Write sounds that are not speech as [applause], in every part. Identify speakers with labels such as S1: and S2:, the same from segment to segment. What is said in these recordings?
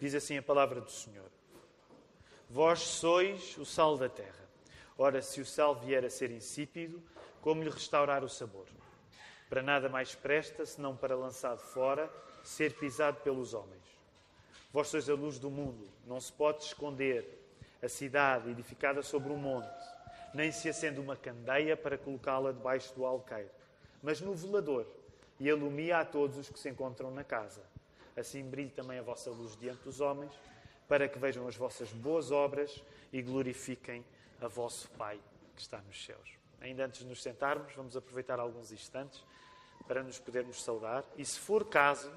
S1: Diz assim a palavra do Senhor: Vós sois o sal da terra. Ora, se o sal vier a ser insípido, como lhe restaurar o sabor? Para nada mais presta, senão para lançado fora, ser pisado pelos homens. Vós sois a luz do mundo, não se pode esconder a cidade edificada sobre um monte, nem se acende uma candeia para colocá-la debaixo do alqueire, mas no velador, e alumia a todos os que se encontram na casa. Assim brilhe também a vossa luz diante dos homens, para que vejam as vossas boas obras e glorifiquem a vosso Pai que está nos céus. Ainda antes de nos sentarmos, vamos aproveitar alguns instantes para nos podermos saudar. E se for caso,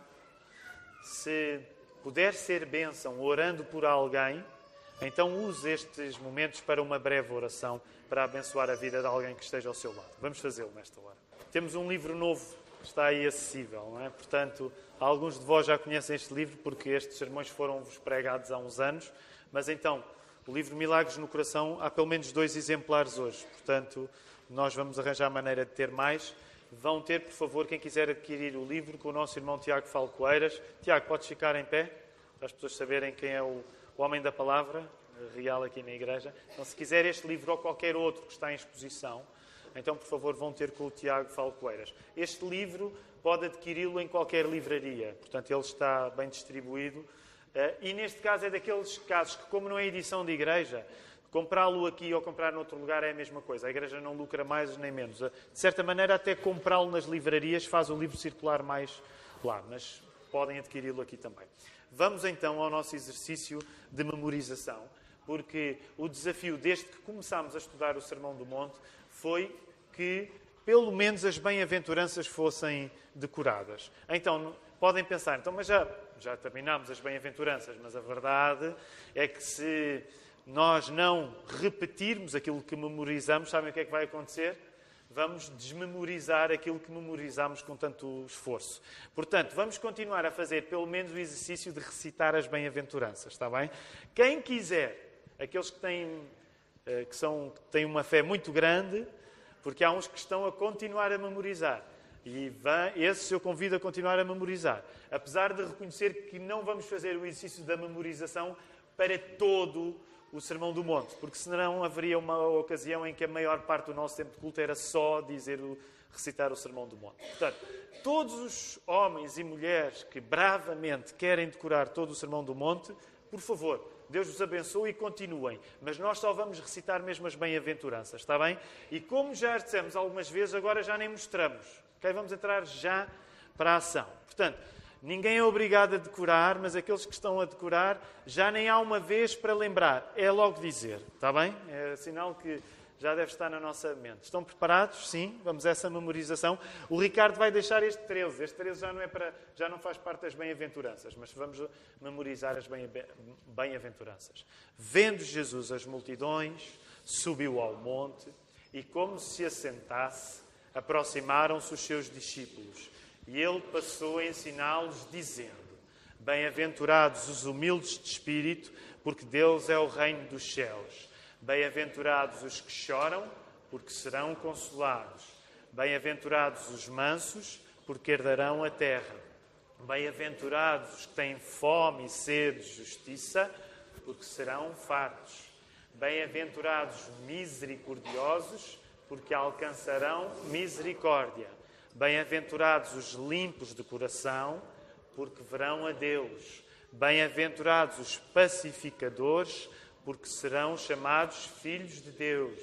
S1: se puder ser bênção orando por alguém, então use estes momentos para uma breve oração para abençoar a vida de alguém que esteja ao seu lado. Vamos fazê-lo nesta hora. Temos um livro novo está aí acessível, não é? Portanto, alguns de vós já conhecem este livro porque estes sermões foram-vos pregados há uns anos, mas então, o livro Milagres no Coração, há pelo menos dois exemplares hoje. Portanto, nós vamos arranjar maneira de ter mais. Vão ter, por favor, quem quiser adquirir o livro com o nosso irmão Tiago Falcoeiras. Tiago, podes ficar em pé, para as pessoas saberem quem é o, o homem da palavra real aqui na igreja. Então, se quiser este livro ou qualquer outro que está em exposição, então, por favor, vão ter com o Tiago Falcoeiras. Este livro pode adquiri-lo em qualquer livraria, portanto, ele está bem distribuído. Eh, e neste caso é daqueles casos que, como não é edição de igreja, comprá-lo aqui ou comprar noutro lugar é a mesma coisa. A igreja não lucra mais nem menos. Eh, de certa maneira, até comprá-lo nas livrarias faz o livro circular mais lá, mas podem adquiri-lo aqui também. Vamos então ao nosso exercício de memorização, porque o desafio desde que começámos a estudar o Sermão do Monte foi que pelo menos as bem-aventuranças fossem decoradas. Então, podem pensar, então, mas já, já terminámos as bem-aventuranças, mas a verdade é que se nós não repetirmos aquilo que memorizamos, sabem o que é que vai acontecer? Vamos desmemorizar aquilo que memorizamos com tanto esforço. Portanto, vamos continuar a fazer pelo menos o exercício de recitar as bem-aventuranças, está bem? Quem quiser, aqueles que têm, que, são, têm uma fé muito grande, porque há uns que estão a continuar a memorizar. E esses eu convido a continuar a memorizar. Apesar de reconhecer que não vamos fazer o exercício da memorização para todo o Sermão do Monte, porque senão haveria uma ocasião em que a maior parte do nosso tempo de culto era só dizer o, recitar o Sermão do Monte. Portanto, todos os homens e mulheres que bravamente querem decorar todo o Sermão do Monte, por favor, Deus vos abençoe e continuem. Mas nós só vamos recitar mesmo as bem-aventuranças, está bem? E como já dissemos algumas vezes, agora já nem mostramos. Okay? Vamos entrar já para a ação. Portanto, ninguém é obrigado a decorar, mas aqueles que estão a decorar, já nem há uma vez para lembrar. É logo dizer, está bem? É sinal que já deve estar na nossa mente. Estão preparados? Sim, vamos a essa memorização. O Ricardo vai deixar este 13. Este 13 já não, é para, já não faz parte das bem-aventuranças, mas vamos memorizar as bem-aventuranças. Vendo Jesus as multidões, subiu ao monte e, como se assentasse, aproximaram-se os seus discípulos. E ele passou a ensiná-los, dizendo: Bem-aventurados os humildes de espírito, porque deles é o reino dos céus. Bem-aventurados os que choram, porque serão consolados. Bem-aventurados os mansos, porque herdarão a terra. Bem-aventurados os que têm fome e sede de justiça, porque serão fartos. Bem-aventurados os misericordiosos, porque alcançarão misericórdia. Bem-aventurados os limpos de coração, porque verão a Deus. Bem-aventurados os pacificadores, porque serão chamados filhos de Deus.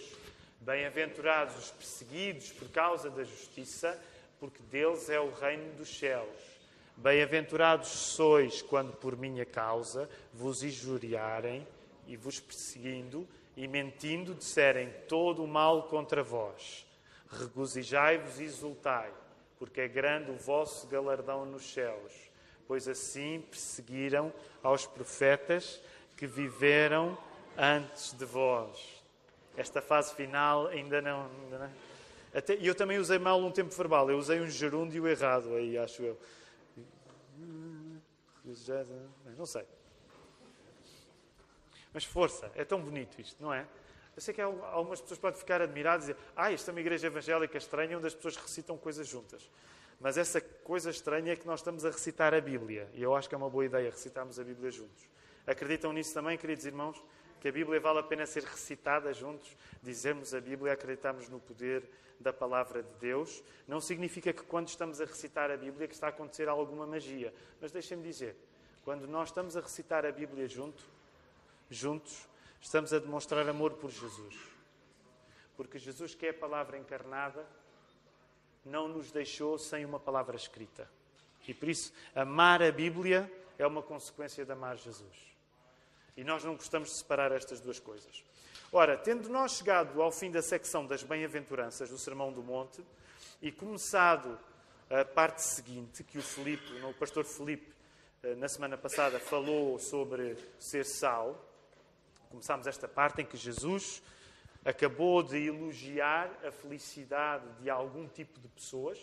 S1: Bem-aventurados os perseguidos por causa da justiça, porque deles é o reino dos céus. Bem-aventurados sois quando por minha causa vos injuriarem e vos perseguindo e mentindo disserem todo o mal contra vós. Regozijai-vos e exultai, porque é grande o vosso galardão nos céus, pois assim perseguiram aos profetas que viveram antes de vós. Esta fase final ainda não. Ainda não. Até, eu também usei mal um tempo verbal. Eu usei um gerúndio errado aí, acho eu. Não sei. Mas força, é tão bonito isto, não é? Eu sei que algumas pessoas podem ficar admiradas e dizer: Ah, isto é uma igreja evangélica estranha onde as pessoas recitam coisas juntas. Mas essa coisa estranha é que nós estamos a recitar a Bíblia. E eu acho que é uma boa ideia recitarmos a Bíblia juntos. Acreditam nisso também, queridos irmãos? Que a Bíblia vale a pena ser recitada juntos? Dizermos a Bíblia, acreditamos no poder da palavra de Deus. Não significa que quando estamos a recitar a Bíblia que está a acontecer alguma magia. Mas deixem-me dizer, quando nós estamos a recitar a Bíblia junto, juntos, estamos a demonstrar amor por Jesus. Porque Jesus, que é a palavra encarnada, não nos deixou sem uma palavra escrita. E por isso, amar a Bíblia é uma consequência de amar Jesus. E nós não gostamos de separar estas duas coisas. Ora, tendo nós chegado ao fim da secção das bem-aventuranças do Sermão do Monte e começado a parte seguinte, que o o pastor Filipe, eh, na semana passada falou sobre ser sal, começámos esta parte em que Jesus acabou de elogiar a felicidade de algum tipo de pessoas,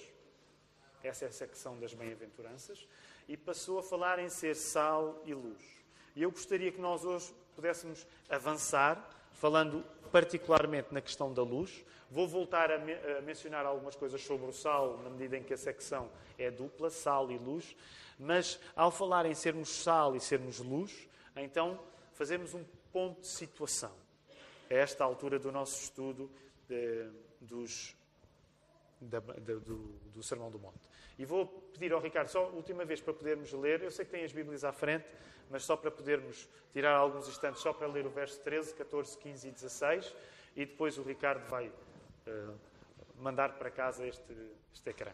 S1: essa é a secção das bem-aventuranças, e passou a falar em ser sal e luz. E eu gostaria que nós hoje pudéssemos avançar, falando particularmente na questão da luz. Vou voltar a, me a mencionar algumas coisas sobre o sal, na medida em que a secção é dupla, sal e luz. Mas ao falar em sermos sal e sermos luz, então fazemos um ponto de situação a esta altura do nosso estudo de, dos, da, do, do Sermão do Monte. E vou pedir ao Ricardo, só última vez para podermos ler, eu sei que tem as Bíblias à frente, mas só para podermos tirar alguns instantes, só para ler o verso 13, 14, 15 e 16, e depois o Ricardo vai uh, mandar para casa este, este ecrã.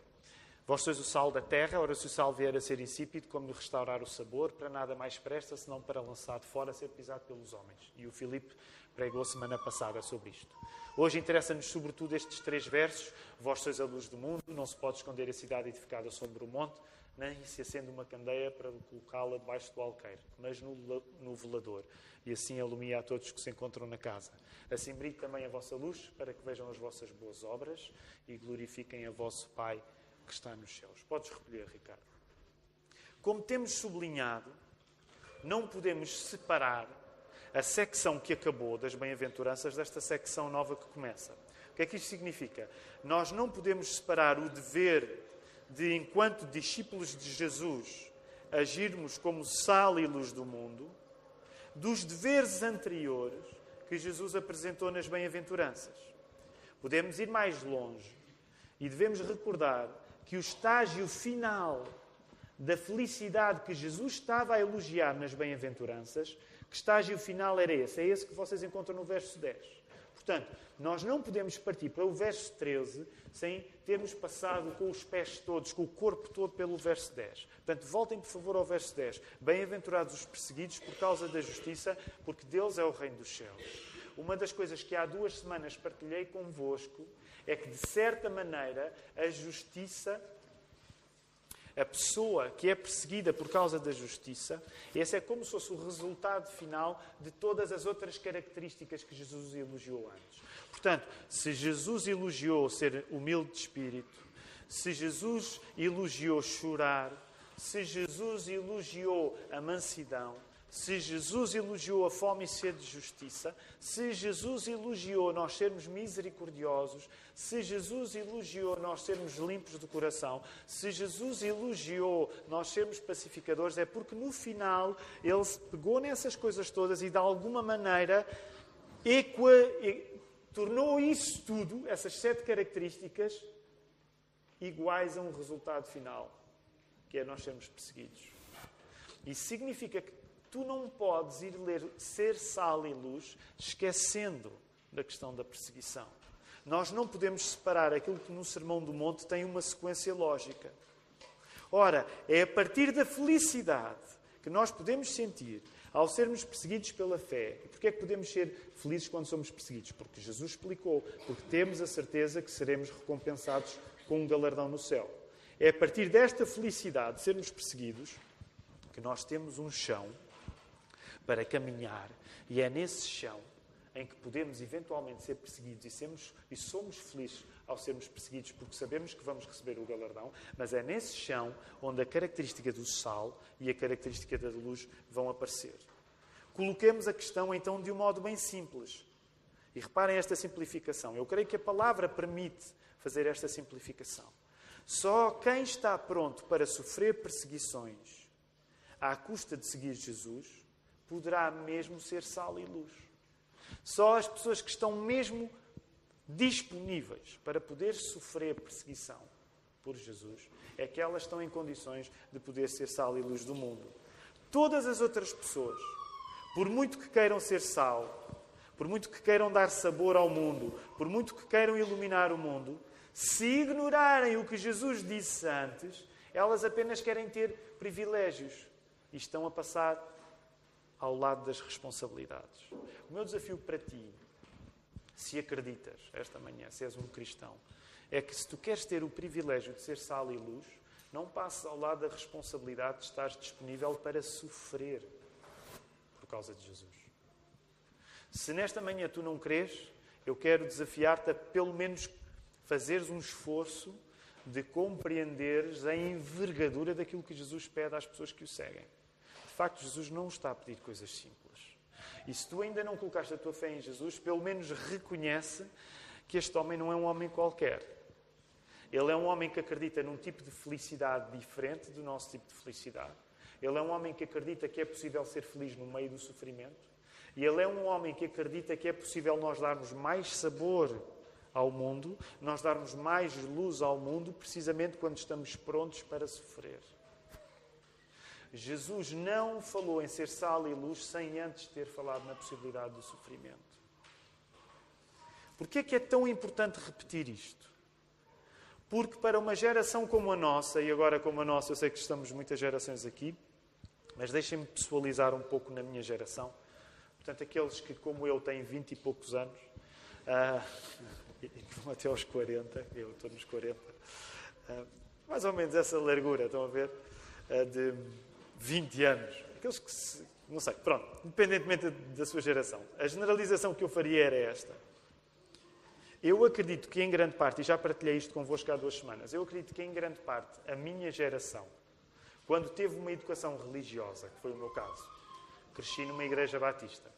S1: Vós sois o sal da terra, ora se o sal vier a ser insípido, como restaurar o sabor, para nada mais presta, senão para lançado fora, ser pisado pelos homens. E o Filipe pregou semana passada sobre isto. Hoje interessa-nos sobretudo estes três versos. Vós sois a luz do mundo, não se pode esconder a cidade edificada sobre o monte, nem se acende uma candeia para colocá-la debaixo do alqueire, mas no, no velador, e assim alumia a todos que se encontram na casa. Assim brilhe também a vossa luz, para que vejam as vossas boas obras e glorifiquem a vosso Pai que está nos céus. Podes recolher, Ricardo. Como temos sublinhado, não podemos separar a secção que acabou das bem-aventuranças desta secção nova que começa. O que é que isto significa? Nós não podemos separar o dever de, enquanto discípulos de Jesus, agirmos como sal e luz do mundo, dos deveres anteriores que Jesus apresentou nas bem-aventuranças. Podemos ir mais longe e devemos recordar que o estágio final da felicidade que Jesus estava a elogiar nas bem-aventuranças, que estágio final era esse? É esse que vocês encontram no verso 10. Portanto, nós não podemos partir para o verso 13 sem termos passado com os pés todos, com o corpo todo pelo verso 10. Portanto, voltem, por favor, ao verso 10. Bem-aventurados os perseguidos por causa da justiça, porque deles é o reino dos céus. Uma das coisas que há duas semanas partilhei convosco é que, de certa maneira, a justiça, a pessoa que é perseguida por causa da justiça, esse é como se fosse o resultado final de todas as outras características que Jesus elogiou antes. Portanto, se Jesus elogiou ser humilde de espírito, se Jesus elogiou chorar, se Jesus elogiou a mansidão, se Jesus elogiou a fome e sede de justiça, se Jesus elogiou nós sermos misericordiosos, se Jesus elogiou nós sermos limpos de coração, se Jesus elogiou nós sermos pacificadores, é porque no final ele se pegou nessas coisas todas e de alguma maneira equa, tornou isso tudo, essas sete características, iguais a um resultado final, que é nós sermos perseguidos. Isso significa que Tu não podes ir ler ser sal e luz esquecendo da questão da perseguição. Nós não podemos separar aquilo que no Sermão do Monte tem uma sequência lógica. Ora, é a partir da felicidade que nós podemos sentir ao sermos perseguidos pela fé. E porquê é que podemos ser felizes quando somos perseguidos? Porque Jesus explicou, porque temos a certeza que seremos recompensados com um galardão no céu. É a partir desta felicidade de sermos perseguidos que nós temos um chão para caminhar. E é nesse chão em que podemos eventualmente ser perseguidos e, sermos, e somos felizes ao sermos perseguidos porque sabemos que vamos receber o galardão, mas é nesse chão onde a característica do sal e a característica da luz vão aparecer. Coloquemos a questão então de um modo bem simples. E reparem esta simplificação. Eu creio que a palavra permite fazer esta simplificação. Só quem está pronto para sofrer perseguições à custa de seguir Jesus poderá mesmo ser sal e luz. Só as pessoas que estão mesmo disponíveis para poder sofrer perseguição por Jesus é que elas estão em condições de poder ser sal e luz do mundo. Todas as outras pessoas, por muito que queiram ser sal, por muito que queiram dar sabor ao mundo, por muito que queiram iluminar o mundo, se ignorarem o que Jesus disse antes, elas apenas querem ter privilégios e estão a passar ao lado das responsabilidades. O meu desafio para ti, se acreditas esta manhã, se és um cristão, é que se tu queres ter o privilégio de ser sal e luz, não passes ao lado da responsabilidade de estar disponível para sofrer por causa de Jesus. Se nesta manhã tu não crês, eu quero desafiar-te a pelo menos fazeres um esforço de compreenderes a envergadura daquilo que Jesus pede às pessoas que o seguem. Facto, Jesus não está a pedir coisas simples. E se tu ainda não colocaste a tua fé em Jesus, pelo menos reconhece que este homem não é um homem qualquer. Ele é um homem que acredita num tipo de felicidade diferente do nosso tipo de felicidade. Ele é um homem que acredita que é possível ser feliz no meio do sofrimento. E ele é um homem que acredita que é possível nós darmos mais sabor ao mundo, nós darmos mais luz ao mundo, precisamente quando estamos prontos para sofrer. Jesus não falou em ser sal e luz sem antes ter falado na possibilidade do sofrimento. Por que é que é tão importante repetir isto? Porque para uma geração como a nossa, e agora como a nossa, eu sei que estamos muitas gerações aqui, mas deixem-me pessoalizar um pouco na minha geração. Portanto, aqueles que, como eu, têm 20 e poucos anos, uh, [laughs] e vão até aos 40, eu estou nos 40, uh, ah, mais ou menos essa largura, estão a ver? Uh, de 20 anos. Aqueles que se, não sei, pronto, independentemente da sua geração. A generalização que eu faria era esta. Eu acredito que, em grande parte, e já partilhei isto convosco há duas semanas, eu acredito que, em grande parte, a minha geração, quando teve uma educação religiosa, que foi o meu caso, cresci numa igreja batista,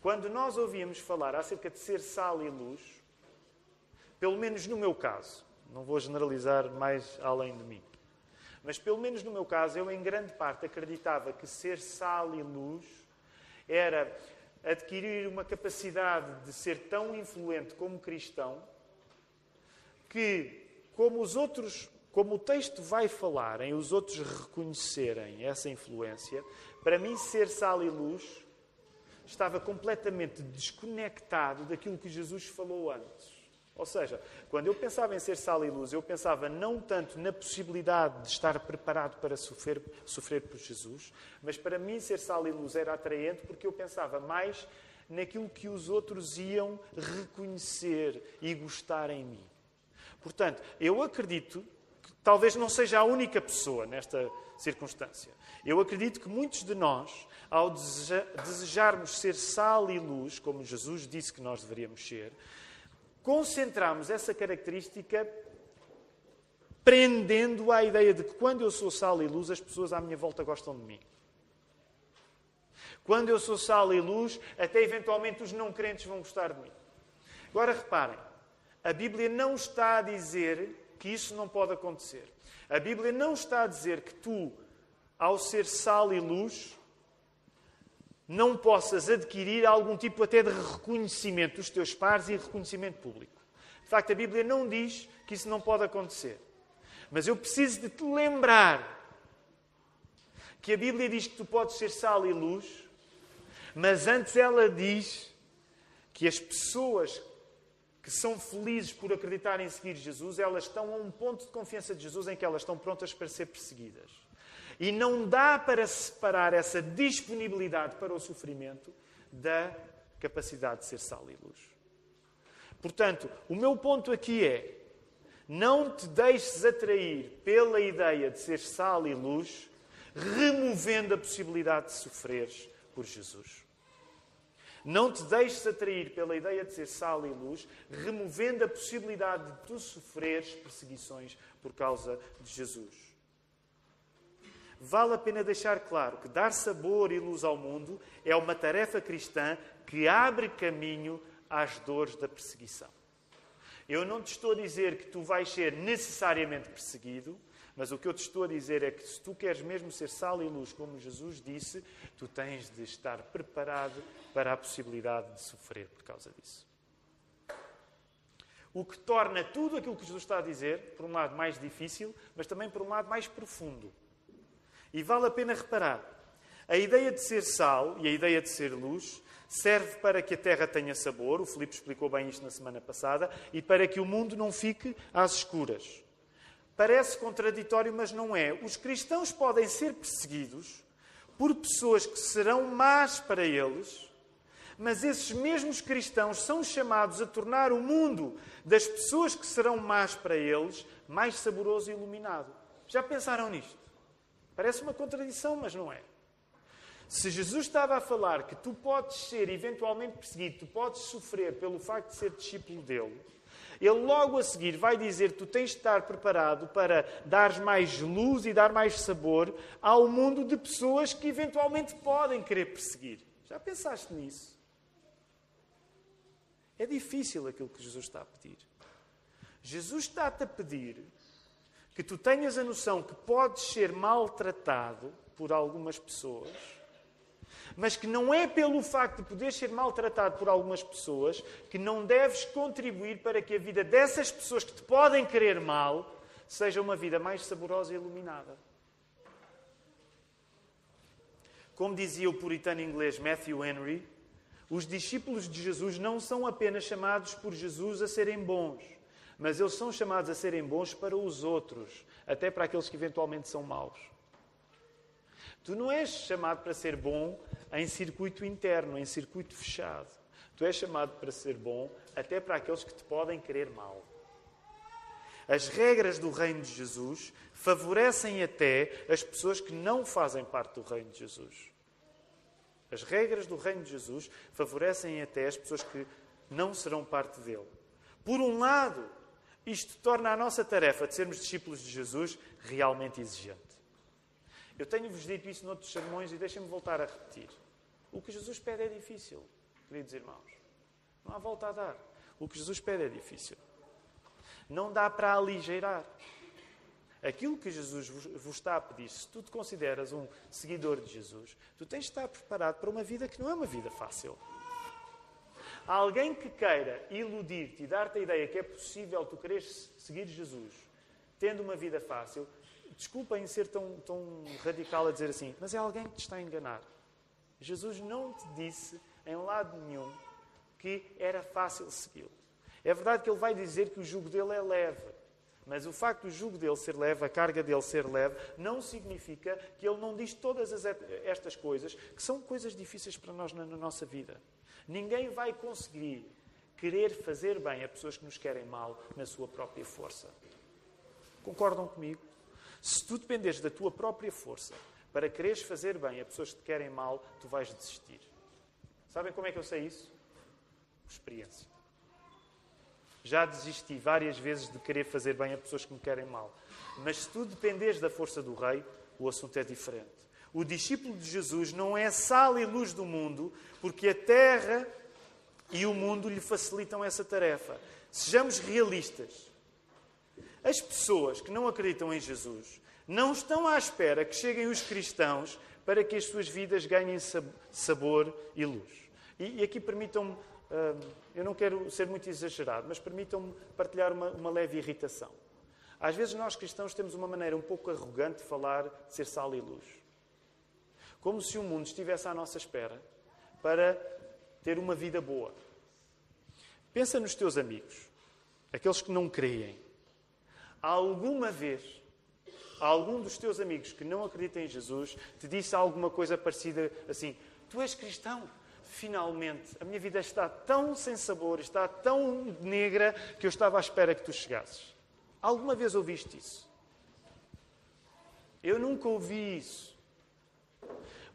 S1: quando nós ouvíamos falar acerca de ser sal e luz, pelo menos no meu caso, não vou generalizar mais além de mim, mas pelo menos no meu caso, eu em grande parte acreditava que ser sal e luz era adquirir uma capacidade de ser tão influente como cristão que, como os outros, como o texto vai falar, em os outros reconhecerem essa influência, para mim ser sal e luz estava completamente desconectado daquilo que Jesus falou antes. Ou seja, quando eu pensava em ser sal e luz, eu pensava não tanto na possibilidade de estar preparado para sofrer, sofrer por Jesus, mas para mim ser sal e luz era atraente porque eu pensava mais naquilo que os outros iam reconhecer e gostar em mim. Portanto, eu acredito que talvez não seja a única pessoa nesta circunstância. Eu acredito que muitos de nós, ao desejarmos ser sal e luz, como Jesus disse que nós deveríamos ser, concentramos essa característica prendendo a ideia de que quando eu sou sal e luz, as pessoas à minha volta gostam de mim. Quando eu sou sal e luz, até eventualmente os não crentes vão gostar de mim. Agora reparem, a Bíblia não está a dizer que isso não pode acontecer. A Bíblia não está a dizer que tu, ao ser sal e luz, não possas adquirir algum tipo até de reconhecimento dos teus pares e reconhecimento público. De facto, a Bíblia não diz que isso não pode acontecer. Mas eu preciso de te lembrar que a Bíblia diz que tu podes ser sal e luz, mas antes ela diz que as pessoas que são felizes por acreditar em seguir Jesus, elas estão a um ponto de confiança de Jesus em que elas estão prontas para ser perseguidas. E não dá para separar essa disponibilidade para o sofrimento da capacidade de ser sal e luz. Portanto, o meu ponto aqui é: não te deixes atrair pela ideia de ser sal e luz, removendo a possibilidade de sofreres por Jesus. Não te deixes atrair pela ideia de ser sal e luz, removendo a possibilidade de tu sofreres perseguições por causa de Jesus vale a pena deixar claro que dar sabor e luz ao mundo é uma tarefa cristã que abre caminho às dores da perseguição. Eu não te estou a dizer que tu vais ser necessariamente perseguido, mas o que eu te estou a dizer é que se tu queres mesmo ser sal e luz, como Jesus disse, tu tens de estar preparado para a possibilidade de sofrer por causa disso. O que torna tudo aquilo que Jesus está a dizer, por um lado, mais difícil, mas também por um lado mais profundo. E vale a pena reparar. A ideia de ser sal e a ideia de ser luz serve para que a terra tenha sabor, o Filipe explicou bem isto na semana passada, e para que o mundo não fique às escuras. Parece contraditório, mas não é. Os cristãos podem ser perseguidos por pessoas que serão más para eles, mas esses mesmos cristãos são chamados a tornar o mundo das pessoas que serão más para eles mais saboroso e iluminado. Já pensaram nisto? Parece uma contradição, mas não é. Se Jesus estava a falar que tu podes ser eventualmente perseguido, tu podes sofrer pelo facto de ser discípulo dele, ele logo a seguir vai dizer que tu tens de estar preparado para dar mais luz e dar mais sabor ao mundo de pessoas que eventualmente podem querer perseguir. Já pensaste nisso? É difícil aquilo que Jesus está a pedir. Jesus está-te a pedir que tu tenhas a noção que podes ser maltratado por algumas pessoas, mas que não é pelo facto de poderes ser maltratado por algumas pessoas que não deves contribuir para que a vida dessas pessoas que te podem querer mal seja uma vida mais saborosa e iluminada. Como dizia o puritano inglês Matthew Henry, os discípulos de Jesus não são apenas chamados por Jesus a serem bons, mas eles são chamados a serem bons para os outros, até para aqueles que eventualmente são maus. Tu não és chamado para ser bom em circuito interno, em circuito fechado. Tu és chamado para ser bom até para aqueles que te podem querer mal. As regras do reino de Jesus favorecem até as pessoas que não fazem parte do reino de Jesus. As regras do reino de Jesus favorecem até as pessoas que não serão parte dele. Por um lado, isto torna a nossa tarefa de sermos discípulos de Jesus realmente exigente. Eu tenho-vos dito isso noutros sermões e deixem-me voltar a repetir. O que Jesus pede é difícil, queridos irmãos. Não há volta a dar. O que Jesus pede é difícil. Não dá para aligeirar. Aquilo que Jesus vos está a pedir, se tu te consideras um seguidor de Jesus, tu tens de estar preparado para uma vida que não é uma vida fácil. Alguém que queira iludir-te e dar-te a ideia que é possível tu quereres seguir Jesus tendo uma vida fácil, desculpem ser tão, tão radical a dizer assim, mas é alguém que te está a enganar. Jesus não te disse em lado nenhum que era fácil segui-lo. É verdade que ele vai dizer que o jugo dele é leve. Mas o facto do jugo dele ser leve, a carga dele ser leve, não significa que ele não diz todas estas coisas, que são coisas difíceis para nós na, na nossa vida. Ninguém vai conseguir querer fazer bem a pessoas que nos querem mal na sua própria força. Concordam comigo? Se tu dependes da tua própria força para quereres fazer bem a pessoas que te querem mal, tu vais desistir. Sabem como é que eu sei isso? Experiência. Já desisti várias vezes de querer fazer bem a pessoas que me querem mal. Mas se tu dependes da força do rei, o assunto é diferente. O discípulo de Jesus não é sal e luz do mundo, porque a terra e o mundo lhe facilitam essa tarefa. Sejamos realistas. As pessoas que não acreditam em Jesus não estão à espera que cheguem os cristãos para que as suas vidas ganhem sabor e luz. E, aqui permitam-me eu não quero ser muito exagerado, mas permitam-me partilhar uma, uma leve irritação. Às vezes nós cristãos temos uma maneira um pouco arrogante de falar de ser sal e luz. Como se o mundo estivesse à nossa espera para ter uma vida boa. Pensa nos teus amigos, aqueles que não creem. Alguma vez, algum dos teus amigos que não acreditam em Jesus te disse alguma coisa parecida assim: Tu és cristão? Finalmente, a minha vida está tão sem sabor, está tão negra, que eu estava à espera que tu chegasses. Alguma vez ouviste isso? Eu nunca ouvi isso.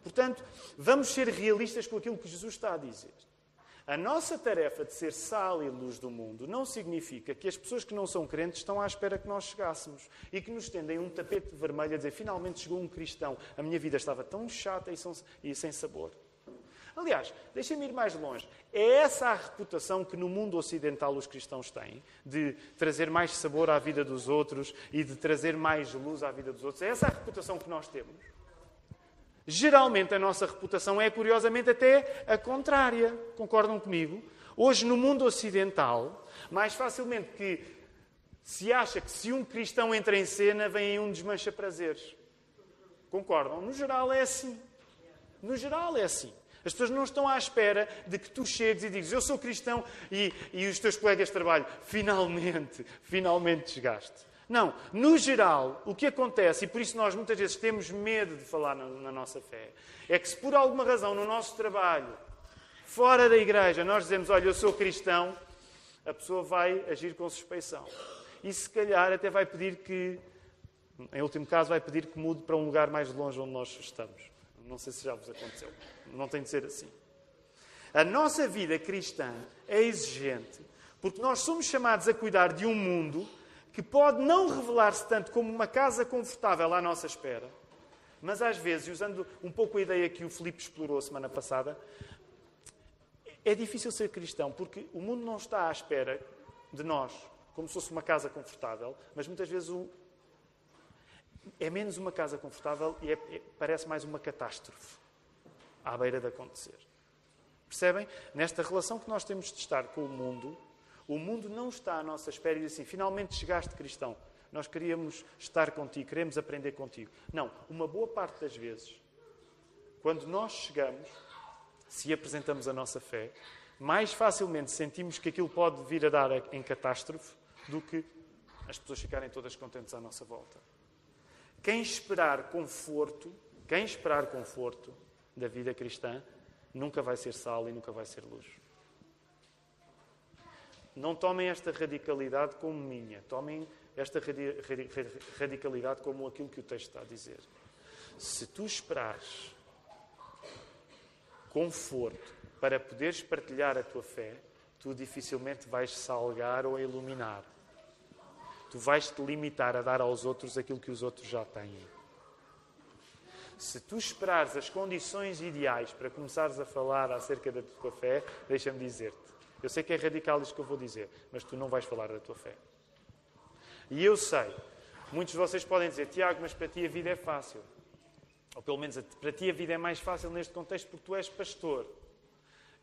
S1: Portanto, vamos ser realistas com aquilo que Jesus está a dizer. A nossa tarefa de ser sal e luz do mundo não significa que as pessoas que não são crentes estão à espera que nós chegássemos e que nos tendem um tapete vermelho a dizer finalmente chegou um cristão. A minha vida estava tão chata e sem sabor.
S2: Aliás, deixem-me ir mais longe. É essa a reputação que no mundo ocidental os cristãos têm, de trazer mais sabor à vida dos outros e de trazer mais luz à vida dos outros. É essa a reputação que nós temos. Geralmente a nossa reputação é, curiosamente, até a contrária. Concordam comigo? Hoje, no mundo ocidental, mais facilmente que se acha que se um cristão entra em cena, vem um desmancha prazeres. Concordam? No geral é assim. No geral é assim. As pessoas não estão à espera de que tu chegues e digas eu sou cristão e, e os teus colegas de trabalho finalmente, [laughs] finalmente chegaste. Não, no geral, o que acontece, e por isso nós muitas vezes temos medo de falar na, na nossa fé, é que se por alguma razão no nosso trabalho, fora da igreja, nós dizemos, olha, eu sou cristão, a pessoa vai agir com suspeição. E se calhar até vai pedir que, em último caso, vai pedir que mude para um lugar mais longe onde nós estamos. Não sei se já vos aconteceu. Não tem de ser assim. A nossa vida cristã é exigente porque nós somos chamados a cuidar de um mundo que pode não revelar-se tanto como uma casa confortável à nossa espera, mas às vezes, usando um pouco a ideia que o Filipe explorou semana passada, é difícil ser cristão porque o mundo não está à espera de nós como se fosse uma casa confortável, mas muitas vezes o... é menos uma casa confortável e é, é, parece mais uma catástrofe à beira de acontecer. Percebem? Nesta relação que nós temos de estar com o mundo, o mundo não está à nossa espera e diz assim: finalmente chegaste, cristão. Nós queríamos estar contigo, queremos aprender contigo. Não, uma boa parte das vezes, quando nós chegamos, se apresentamos a nossa fé, mais facilmente sentimos que aquilo pode vir a dar em catástrofe do que as pessoas ficarem todas contentes à nossa volta. Quem esperar conforto, quem esperar conforto da vida cristã, nunca vai ser sal e nunca vai ser luz. Não tomem esta radicalidade como minha, tomem esta radicalidade como aquilo que o texto está a dizer. Se tu esperares conforto para poderes partilhar a tua fé, tu dificilmente vais salgar ou iluminar. Tu vais te limitar a dar aos outros aquilo que os outros já têm. Se tu esperares as condições ideais para começares a falar acerca da tua fé, deixa-me dizer-te, eu sei que é radical isto que eu vou dizer, mas tu não vais falar da tua fé. E eu sei, muitos de vocês podem dizer, Tiago, mas para ti a vida é fácil. Ou pelo menos para ti a vida é mais fácil neste contexto porque tu és pastor.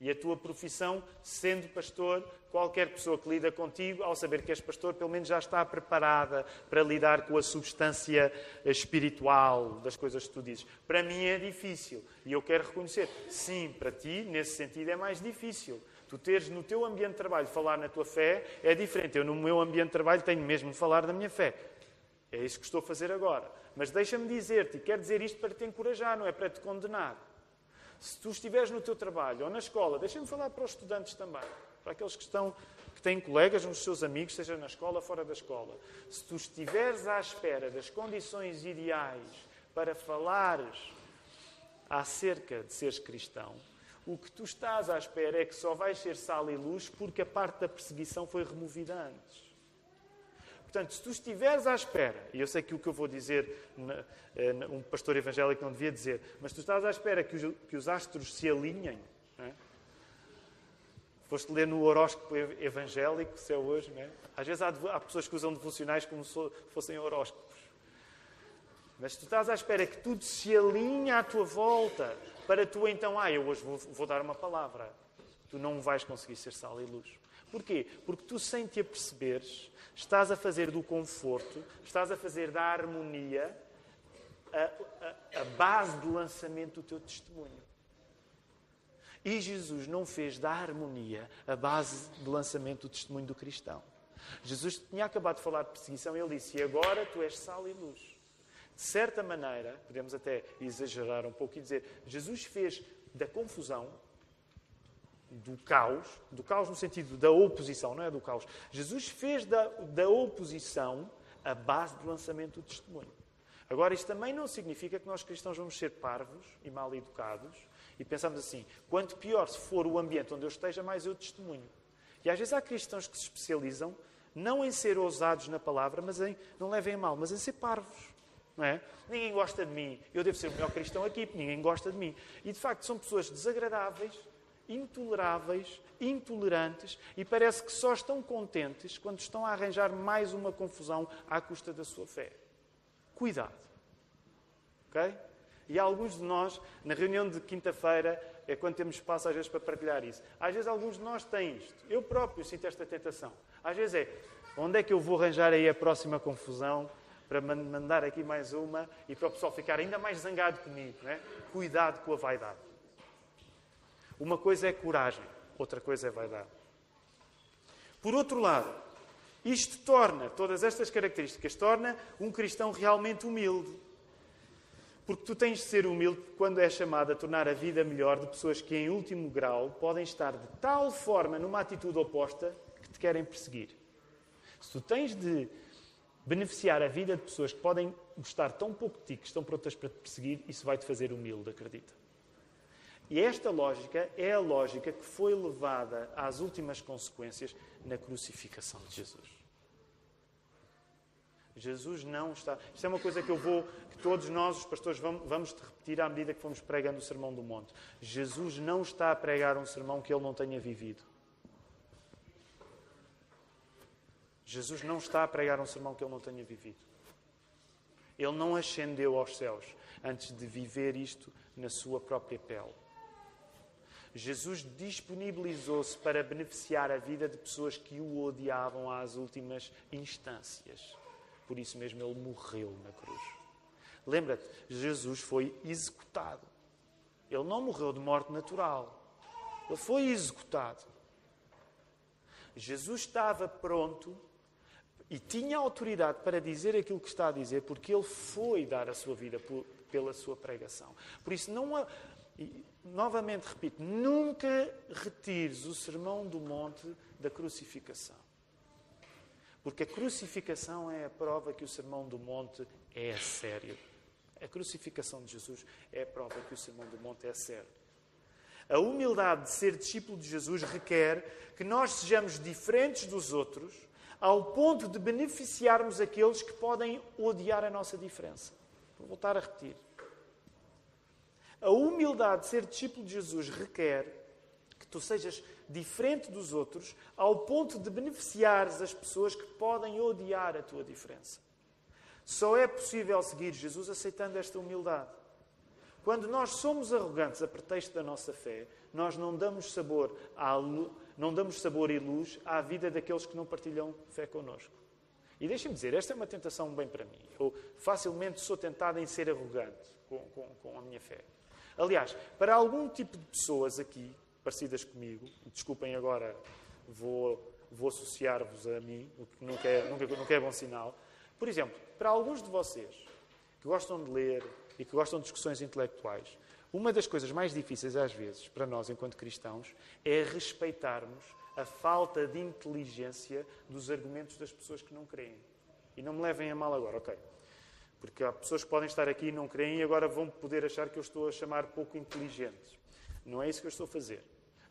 S2: E a tua profissão, sendo pastor, qualquer pessoa que lida contigo, ao saber que és pastor, pelo menos já está preparada para lidar com a substância espiritual das coisas que tu dizes. Para mim é difícil. E eu quero reconhecer, sim, para ti, nesse sentido, é mais difícil. Tu teres no teu ambiente de trabalho falar na tua fé é diferente. Eu, no meu ambiente de trabalho, tenho mesmo falar da minha fé. É isso que estou a fazer agora. Mas deixa-me dizer-te, e quero dizer isto para te encorajar, não é para te condenar. Se tu estiveres no teu trabalho ou na escola, deixa-me falar para os estudantes também, para aqueles que estão que têm colegas, uns seus amigos, seja na escola ou fora da escola. Se tu estiveres à espera das condições ideais para falares acerca de seres cristão, o que tu estás à espera é que só vais ser sal e luz porque a parte da perseguição foi removida antes. Portanto, se tu estiveres à espera, e eu sei que o que eu vou dizer, eh, um pastor evangélico não devia dizer, mas tu estás à espera que os, que os astros se alinhem. É? Foste ler no horóscopo evangélico, se é hoje, é? Às vezes há, há pessoas que usam devocionais como se fossem horóscopos. Mas tu estás à espera que tudo se alinhe à tua volta, para tu então, ah, eu hoje vou, vou dar uma palavra. Tu não vais conseguir ser sal e luz. Porquê? Porque tu, sem te aperceberes, estás a fazer do conforto, estás a fazer da harmonia a, a, a base de lançamento do teu testemunho. E Jesus não fez da harmonia a base de lançamento do testemunho do cristão. Jesus tinha acabado de falar de perseguição e ele disse: E agora tu és sal e luz. De certa maneira, podemos até exagerar um pouco e dizer, Jesus fez da confusão, do caos, do caos no sentido da oposição, não é do caos. Jesus fez da, da oposição a base de lançamento do testemunho. Agora, isto também não significa que nós cristãos vamos ser parvos e mal educados e pensamos assim: quanto pior for o ambiente onde eu esteja, mais eu testemunho. E às vezes há cristãos que se especializam não em ser ousados na palavra, mas em, não levem mal, mas em ser parvos
S1: é? Ninguém gosta de mim. Eu devo ser o melhor cristão aqui, ninguém gosta de mim. E de facto são pessoas desagradáveis, intoleráveis, intolerantes e parece que só estão contentes quando estão a arranjar mais uma confusão à custa da sua fé. Cuidado. Ok? E alguns de nós, na reunião de quinta-feira, é quando temos espaço às vezes para partilhar isso. Às vezes alguns de nós têm isto. Eu próprio sinto esta tentação. Às vezes é, onde é que eu vou arranjar aí a próxima confusão para mandar aqui mais uma e para o pessoal ficar ainda mais zangado comigo? Não é? Cuidado com a vaidade. Uma coisa é coragem, outra coisa é vaidade. Por outro lado, isto torna, todas estas características, torna um cristão realmente humilde. Porque tu tens de ser humilde quando é chamado a tornar a vida melhor de pessoas que, em último grau, podem estar de tal forma numa atitude oposta que te querem perseguir. Se tu tens de beneficiar a vida de pessoas que podem gostar tão pouco de ti, que estão prontas para te perseguir, isso vai te fazer humilde, acredita. E esta lógica é a lógica que foi levada às últimas consequências na crucificação de Jesus. Jesus não está. Isto é uma coisa que eu vou, que todos nós, os pastores, vamos, vamos repetir à medida que fomos pregando o Sermão do Monte. Jesus não está a pregar um sermão que ele não tenha vivido. Jesus não está a pregar um sermão que ele não tenha vivido. Ele não ascendeu aos céus antes de viver isto na sua própria pele. Jesus disponibilizou-se para beneficiar a vida de pessoas que o odiavam às últimas instâncias. Por isso mesmo ele morreu na cruz. Lembra-te, Jesus foi executado. Ele não morreu de morte natural. Ele foi executado. Jesus estava pronto e tinha autoridade para dizer aquilo que está a dizer, porque ele foi dar a sua vida por, pela sua pregação. Por isso, não e, novamente repito, nunca retires o sermão do monte da crucificação. Porque a crucificação é a prova que o Sermão do Monte é sério. A crucificação de Jesus é a prova que o Sermão do Monte é sério. A humildade de ser discípulo de Jesus requer que nós sejamos diferentes dos outros, ao ponto de beneficiarmos aqueles que podem odiar a nossa diferença. Vou voltar a repetir. A humildade de ser discípulo de Jesus requer que tu sejas diferente dos outros, ao ponto de beneficiares as pessoas que podem odiar a tua diferença. Só é possível seguir Jesus aceitando esta humildade. Quando nós somos arrogantes a pretexto da nossa fé, nós não damos sabor, à, não damos sabor e luz à vida daqueles que não partilham fé connosco. E deixem-me dizer, esta é uma tentação bem para mim. Eu facilmente sou tentado em ser arrogante com, com, com a minha fé. Aliás, para algum tipo de pessoas aqui, parecidas comigo, desculpem agora, vou, vou associar-vos a mim, o que nunca é, nunca, nunca é bom sinal. Por exemplo, para alguns de vocês que gostam de ler e que gostam de discussões intelectuais, uma das coisas mais difíceis às vezes para nós, enquanto cristãos, é respeitarmos a falta de inteligência dos argumentos das pessoas que não creem. E não me levem a mal agora, ok? Porque há pessoas que podem estar aqui e não creem e agora vão poder achar que eu estou a chamar pouco inteligentes. Não é isso que eu estou a fazer.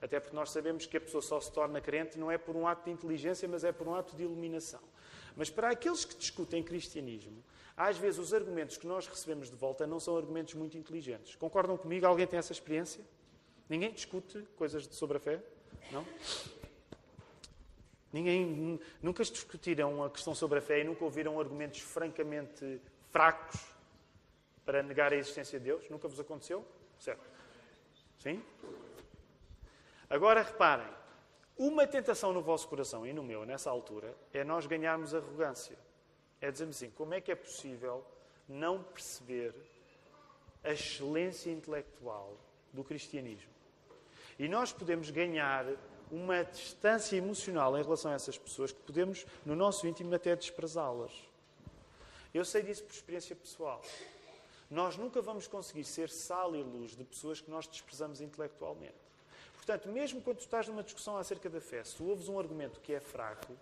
S1: Até porque nós sabemos que a pessoa só se torna crente não é por um ato de inteligência, mas é por um ato de iluminação. Mas para aqueles que discutem cristianismo, às vezes os argumentos que nós recebemos de volta não são argumentos muito inteligentes. Concordam comigo? Alguém tem essa experiência? Ninguém discute coisas sobre a fé? Não? Ninguém, nunca discutiram a questão sobre a fé e nunca ouviram argumentos francamente fracos para negar a existência de Deus? Nunca vos aconteceu? Certo. Sim? Agora reparem, uma tentação no vosso coração e no meu, nessa altura, é nós ganharmos arrogância. É dizer-me assim: como é que é possível não perceber a excelência intelectual do cristianismo? E nós podemos ganhar uma distância emocional em relação a essas pessoas que podemos, no nosso íntimo, até desprezá-las. Eu sei disso por experiência pessoal. Nós nunca vamos conseguir ser sal e luz de pessoas que nós desprezamos intelectualmente. Portanto, mesmo quando tu estás numa discussão acerca da fé, se ouves um argumento que é fraco,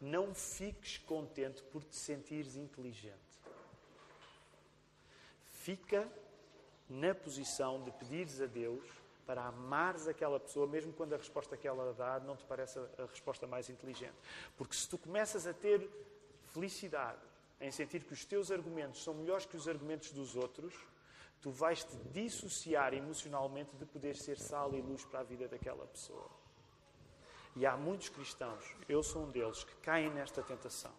S1: não fiques contente por te sentires inteligente. Fica na posição de pedires a Deus para amares aquela pessoa, mesmo quando a resposta que ela dá não te parece a resposta mais inteligente. Porque se tu começas a ter felicidade em sentir que os teus argumentos são melhores que os argumentos dos outros, tu vais te dissociar emocionalmente de poder ser sal e luz para a vida daquela pessoa. E há muitos cristãos, eu sou um deles, que caem nesta tentação.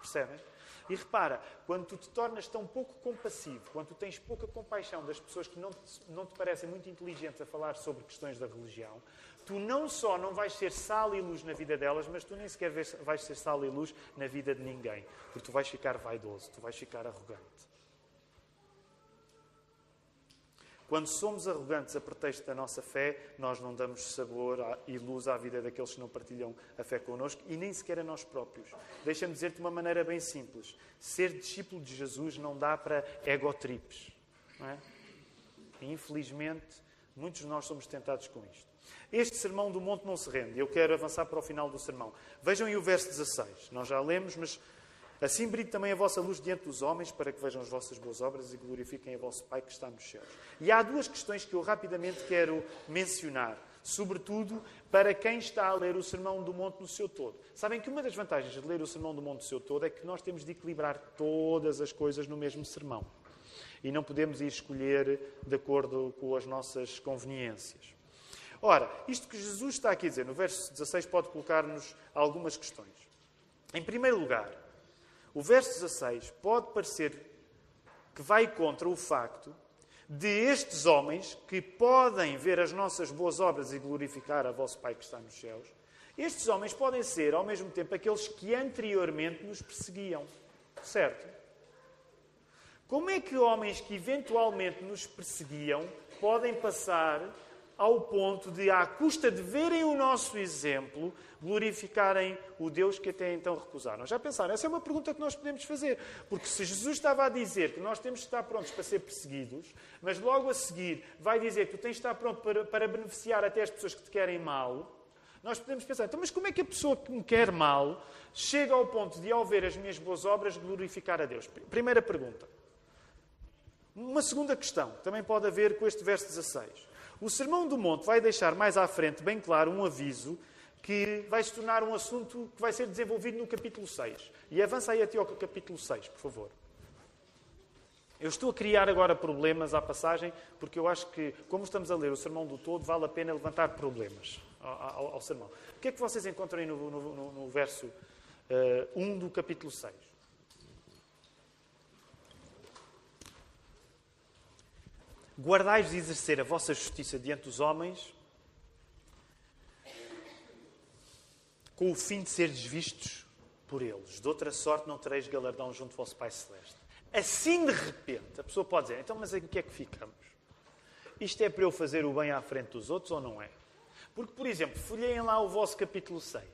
S1: Percebem? E repara, quando tu te tornas tão pouco compassivo, quando tu tens pouca compaixão das pessoas que não te, não te parecem muito inteligentes a falar sobre questões da religião, tu não só não vais ser sal e luz na vida delas, mas tu nem sequer vais ser sal e luz na vida de ninguém. Porque tu vais ficar vaidoso, tu vais ficar arrogante. Quando somos arrogantes a pretexto da nossa fé, nós não damos sabor e luz à vida daqueles que não partilham a fé connosco e nem sequer a nós próprios. Deixa-me dizer-te de uma maneira bem simples: ser discípulo de Jesus não dá para egotrips. Não é? Infelizmente, muitos de nós somos tentados com isto. Este sermão do monte não se rende. Eu quero avançar para o final do sermão. Vejam aí o verso 16. Nós já lemos, mas Assim brilhe também a vossa luz diante dos homens, para que vejam as vossas boas obras e glorifiquem a vosso Pai que está nos céus. E há duas questões que eu rapidamente quero mencionar, sobretudo para quem está a ler o Sermão do Monte no seu todo. Sabem que uma das vantagens de ler o Sermão do Monte no seu todo é que nós temos de equilibrar todas as coisas no mesmo sermão. E não podemos ir escolher de acordo com as nossas conveniências. Ora, isto que Jesus está aqui a dizer no verso 16 pode colocar-nos algumas questões. Em primeiro lugar, o verso 16 pode parecer que vai contra o facto de estes homens que podem ver as nossas boas obras e glorificar a vosso Pai que está nos céus, estes homens podem ser, ao mesmo tempo, aqueles que anteriormente nos perseguiam. Certo? Como é que homens que eventualmente nos perseguiam podem passar ao ponto de, à custa de verem o nosso exemplo, glorificarem o Deus que até então recusaram. Já pensaram? Essa é uma pergunta que nós podemos fazer. Porque se Jesus estava a dizer que nós temos de estar prontos para ser perseguidos, mas logo a seguir vai dizer que tu tens de estar pronto para, para beneficiar até as pessoas que te querem mal, nós podemos pensar, então, mas como é que a pessoa que me quer mal chega ao ponto de, ao ver as minhas boas obras, glorificar a Deus? Primeira pergunta. Uma segunda questão, também pode haver com este verso 16. O Sermão do Monte vai deixar mais à frente bem claro um aviso que vai se tornar um assunto que vai ser desenvolvido no capítulo 6. E avança aí até ao capítulo 6, por favor. Eu estou a criar agora problemas à passagem, porque eu acho que, como estamos a ler o sermão do todo, vale a pena levantar problemas ao, ao, ao sermão. O que é que vocês encontram aí no, no, no verso uh, eh, 1 do capítulo 6? Guardai-vos de exercer a vossa justiça diante dos homens, com o fim de seres vistos por eles. De outra sorte não tereis galardão junto ao vosso Pai Celeste. Assim de repente, a pessoa pode dizer: então, mas em que é que ficamos? Isto é para eu fazer o bem à frente dos outros ou não é? Porque, por exemplo, folheiem lá o vosso capítulo 6.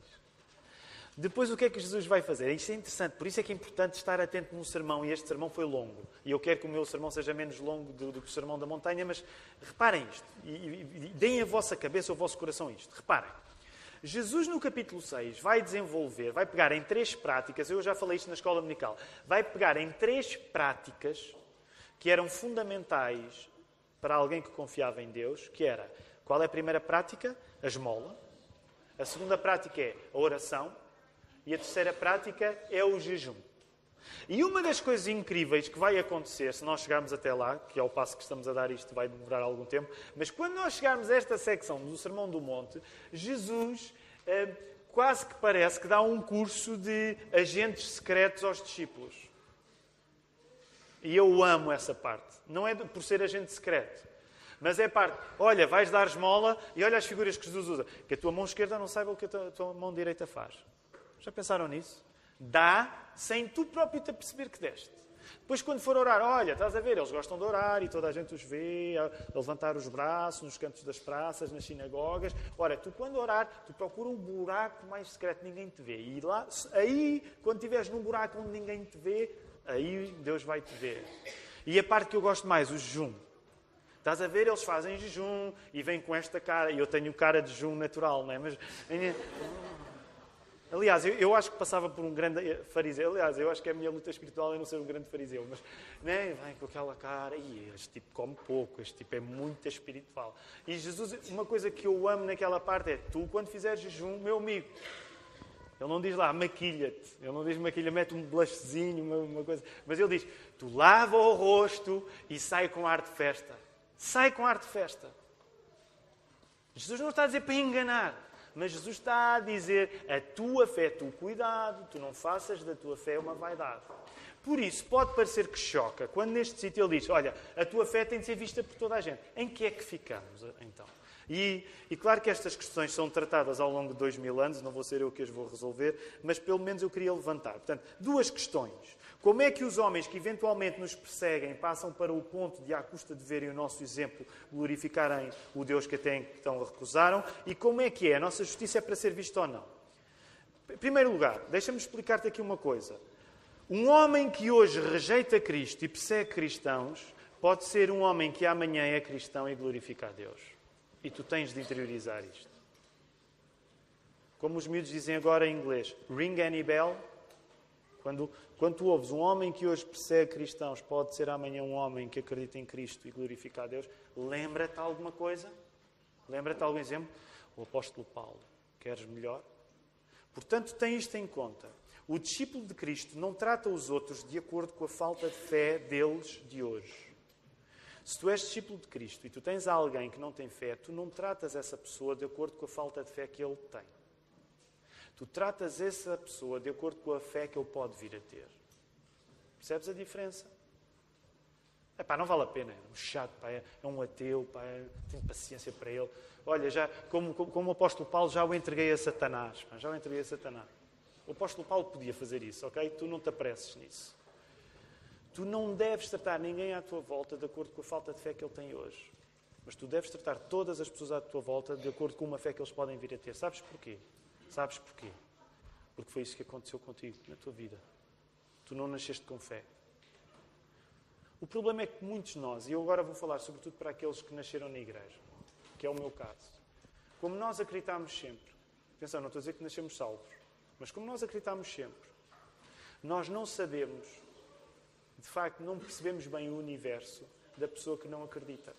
S1: Depois, o que é que Jesus vai fazer? Isto é interessante, por isso é que é importante estar atento num sermão, e este sermão foi longo. E eu quero que o meu sermão seja menos longo do, do que o sermão da montanha, mas reparem isto, e, e, e deem a vossa cabeça, o vosso coração isto. Reparem, Jesus, no capítulo 6, vai desenvolver, vai pegar em três práticas, eu já falei isto na escola dominical, vai pegar em três práticas que eram fundamentais para alguém que confiava em Deus, que era, qual é a primeira prática? A esmola. A segunda prática é a oração. E a terceira prática é o jejum. E uma das coisas incríveis que vai acontecer, se nós chegarmos até lá, que é o passo que estamos a dar, isto vai demorar algum tempo, mas quando nós chegarmos a esta secção do Sermão do Monte, Jesus eh, quase que parece que dá um curso de agentes secretos aos discípulos. E eu amo essa parte. Não é por ser agente secreto, mas é parte. Olha, vais dar esmola e olha as figuras que Jesus usa. Que a tua mão esquerda não saiba o que a tua mão direita faz. Já pensaram nisso? Dá sem tu próprio te aperceber que deste. Depois, quando for orar, olha, estás a ver, eles gostam de orar e toda a gente os vê, a levantar os braços nos cantos das praças, nas sinagogas. Ora, tu quando orar, tu procura um buraco mais secreto, ninguém te vê. E lá, aí, quando estiveres num buraco onde ninguém te vê, aí Deus vai te ver. E a parte que eu gosto mais, o jejum. Estás a ver, eles fazem jejum e vêm com esta cara. E eu tenho cara de jejum natural, não é? Mas Aliás, eu, eu, acho que passava por um grande eh, fariseu. Aliás, eu acho que a minha luta espiritual é não ser um grande fariseu. Mas né, vem com aquela cara, e este tipo come pouco, este tipo é muito espiritual. E Jesus, uma coisa que eu amo naquela parte é: tu, quando fizeres jejum, meu amigo, Ele não diz lá, maquilha-te. Ele não diz maquilha, mete um blushzinho, uma, uma, coisa. Mas ele diz, tu lava o rosto e sai com ar de festa. Sai com ar de festa. Jesus não está a dizer para enganar. Mas Jesus está a dizer, a tua fé, tu cuidado, tu não faças da tua fé uma vaidade. Por isso, pode parecer que choca, quando neste sítio ele diz, olha, a tua fé tem de ser vista por toda a gente. Em que é que ficamos, então? E, e, claro que estas questões são tratadas ao longo de dois mil anos, não vou ser eu que as vou resolver, mas pelo menos eu queria levantar. Portanto, duas questões. Como é que os homens que eventualmente nos perseguem passam para o ponto de, à custa de verem o nosso exemplo, glorificarem o Deus que até então recusaram? E como é que é? A nossa justiça é para ser vista ou não? Em primeiro lugar, deixa-me explicar-te aqui uma coisa. Um homem que hoje rejeita Cristo e persegue cristãos pode ser um homem que amanhã é cristão e glorifica a Deus. E tu tens de interiorizar isto. Como os miúdos dizem agora em inglês, ring any bell? Quando, quando tu ouves um homem que hoje persegue cristãos, pode ser amanhã um homem que acredita em Cristo e glorifica a Deus, lembra-te alguma coisa? Lembra-te algum exemplo? O apóstolo Paulo. Queres melhor? Portanto, tem isto em conta. O discípulo de Cristo não trata os outros de acordo com a falta de fé deles de hoje. Se tu és discípulo de Cristo e tu tens alguém que não tem fé, tu não tratas essa pessoa de acordo com a falta de fé que ele tem. Tu tratas essa pessoa de acordo com a fé que ele pode vir a ter. Percebes a diferença? É pá, não vale a pena. É um chato, pá, é um ateu, pá, é, tenho paciência para ele. Olha, já, como, como o apóstolo Paulo, já o entreguei a Satanás. Pá, já o entreguei a Satanás. O apóstolo Paulo podia fazer isso, ok? Tu não te apresses nisso. Tu não deves tratar ninguém à tua volta de acordo com a falta de fé que ele tem hoje. Mas tu deves tratar todas as pessoas à tua volta de acordo com uma fé que eles podem vir a ter. Sabes porquê? Sabes porquê? Porque foi isso que aconteceu contigo na tua vida. Tu não nasceste com fé. O problema é que muitos de nós, e eu agora vou falar sobretudo para aqueles que nasceram na igreja, que é o meu caso, como nós acreditamos sempre, atenção, não estou a dizer que nascemos salvos, mas como nós acreditamos sempre, nós não sabemos de facto, não percebemos bem o universo da pessoa que não acredita.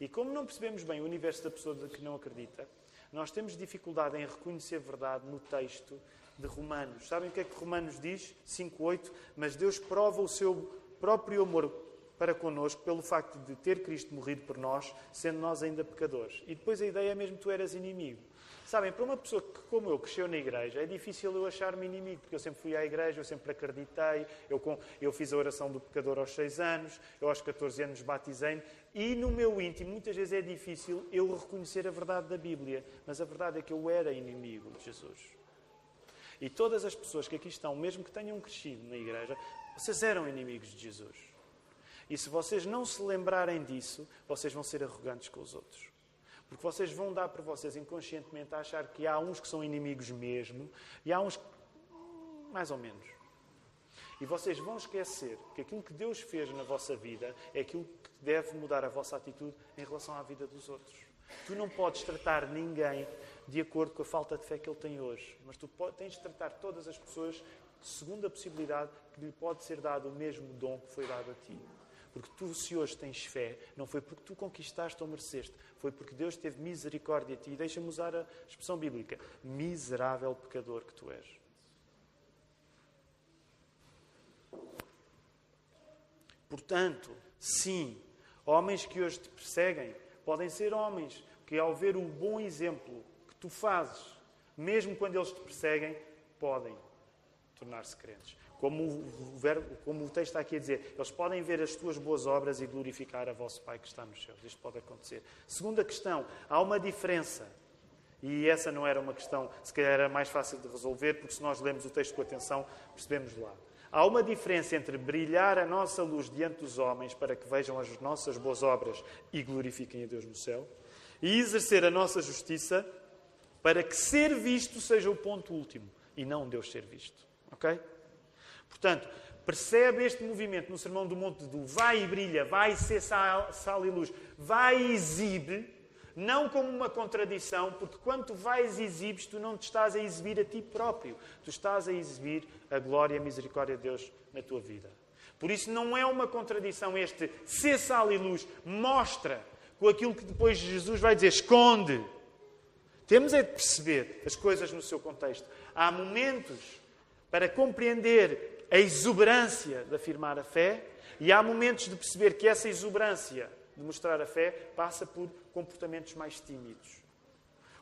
S1: E como não percebemos bem o universo da pessoa que não acredita, nós temos dificuldade em reconhecer verdade no texto de Romanos. Sabem o que é que Romanos diz? 5.8. Mas Deus prova o seu próprio amor para connosco pelo facto de ter Cristo morrido por nós, sendo nós ainda pecadores. E depois a ideia é mesmo tu eras inimigo. Sabem, para uma pessoa que, como eu, cresceu na igreja, é difícil eu achar-me inimigo, porque eu sempre fui à igreja, eu sempre acreditei, eu, eu fiz a oração do pecador aos 6 anos, eu aos 14 anos batizei-me, e no meu íntimo, muitas vezes é difícil eu reconhecer a verdade da Bíblia, mas a verdade é que eu era inimigo de Jesus. E todas as pessoas que aqui estão, mesmo que tenham crescido na igreja, vocês eram inimigos de Jesus. E se vocês não se lembrarem disso, vocês vão ser arrogantes com os outros. Porque vocês vão dar para vocês inconscientemente a achar que há uns que são inimigos mesmo e há uns mais ou menos. E vocês vão esquecer que aquilo que Deus fez na vossa vida é aquilo que deve mudar a vossa atitude em relação à vida dos outros. Tu não podes tratar ninguém de acordo com a falta de fé que ele tem hoje, mas tu tens de tratar todas as pessoas segundo a possibilidade que lhe pode ser dado o mesmo dom que foi dado a ti. Porque tu, se hoje tens fé, não foi porque tu conquistaste ou mereceste, foi porque Deus teve misericórdia de ti. E deixa-me usar a expressão bíblica: miserável pecador que tu és. Portanto, sim, homens que hoje te perseguem podem ser homens que, ao ver o bom exemplo que tu fazes, mesmo quando eles te perseguem, podem tornar-se crentes. Como o, verbo, como o texto está aqui a dizer, eles podem ver as tuas boas obras e glorificar a vosso Pai que está nos céus. Isto pode acontecer. Segunda questão, há uma diferença. E essa não era uma questão, se calhar era mais fácil de resolver, porque se nós lemos o texto com atenção, percebemos lá. Há uma diferença entre brilhar a nossa luz diante dos homens para que vejam as nossas boas obras e glorifiquem a Deus no céu, e exercer a nossa justiça para que ser visto seja o ponto último e não Deus ser visto. Ok? Portanto, percebe este movimento no Sermão do Monte do vai e brilha, vai ser sal, sal e luz, vai e exibe, não como uma contradição, porque quando tu vais e exibes, tu não te estás a exibir a ti próprio, tu estás a exibir a glória e a misericórdia de Deus na tua vida. Por isso não é uma contradição este ser sal e luz, mostra com aquilo que depois Jesus vai dizer, esconde. Temos é de perceber as coisas no seu contexto. Há momentos para compreender a exuberância de afirmar a fé e há momentos de perceber que essa exuberância de mostrar a fé passa por comportamentos mais tímidos.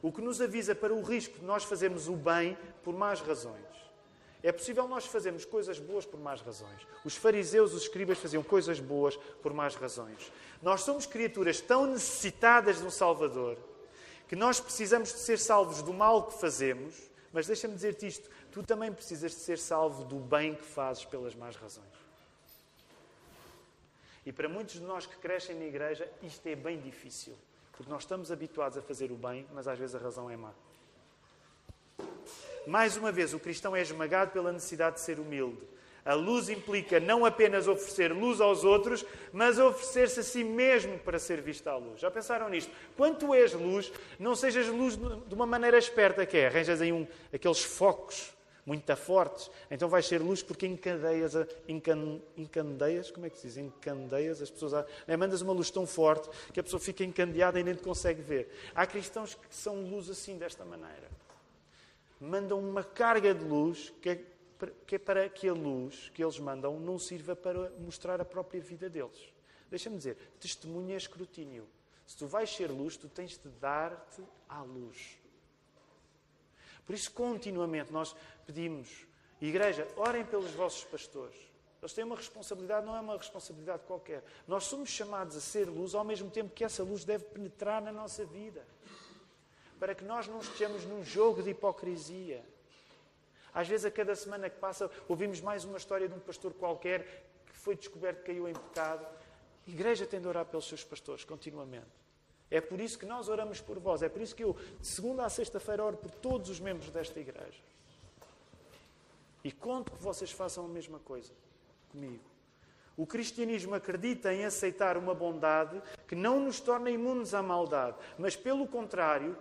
S1: O que nos avisa para o risco de nós fazermos o bem por más razões. É possível nós fazermos coisas boas por más razões. Os fariseus, os escribas faziam coisas boas por más razões. Nós somos criaturas tão necessitadas de um Salvador que nós precisamos de ser salvos do mal que fazemos, mas deixa-me dizer-te isto: tu também precisas de ser salvo do bem que fazes pelas más razões. E para muitos de nós que crescem na igreja, isto é bem difícil. Porque nós estamos habituados a fazer o bem, mas às vezes a razão é má. Mais uma vez, o cristão é esmagado pela necessidade de ser humilde. A luz implica não apenas oferecer luz aos outros, mas oferecer-se a si mesmo para ser vista à luz. Já pensaram nisto? Quando tu és luz, não sejas luz de uma maneira esperta que é. Arranjas aí um, aqueles focos muito fortes. Então vais ser luz porque encandeias, encan, encandeias, como é que se diz? Encandeias as pessoas. Né? Mandas uma luz tão forte que a pessoa fica encandeada e nem te consegue ver. Há cristãos que são luz assim, desta maneira. Mandam uma carga de luz que é, que é para que a luz que eles mandam não sirva para mostrar a própria vida deles. Deixa-me dizer, testemunha é escrutínio. Se tu vais ser luz, tu tens de dar-te à luz. Por isso, continuamente, nós pedimos, Igreja, orem pelos vossos pastores. Eles têm uma responsabilidade, não é uma responsabilidade qualquer. Nós somos chamados a ser luz ao mesmo tempo que essa luz deve penetrar na nossa vida. Para que nós não estejamos num jogo de hipocrisia. Às vezes, a cada semana que passa, ouvimos mais uma história de um pastor qualquer que foi descoberto que caiu em pecado. A igreja tem de orar pelos seus pastores continuamente. É por isso que nós oramos por vós. É por isso que eu, de segunda a sexta-feira, oro por todos os membros desta igreja. E conto que vocês façam a mesma coisa comigo. O cristianismo acredita em aceitar uma bondade que não nos torna imunes à maldade, mas, pelo contrário,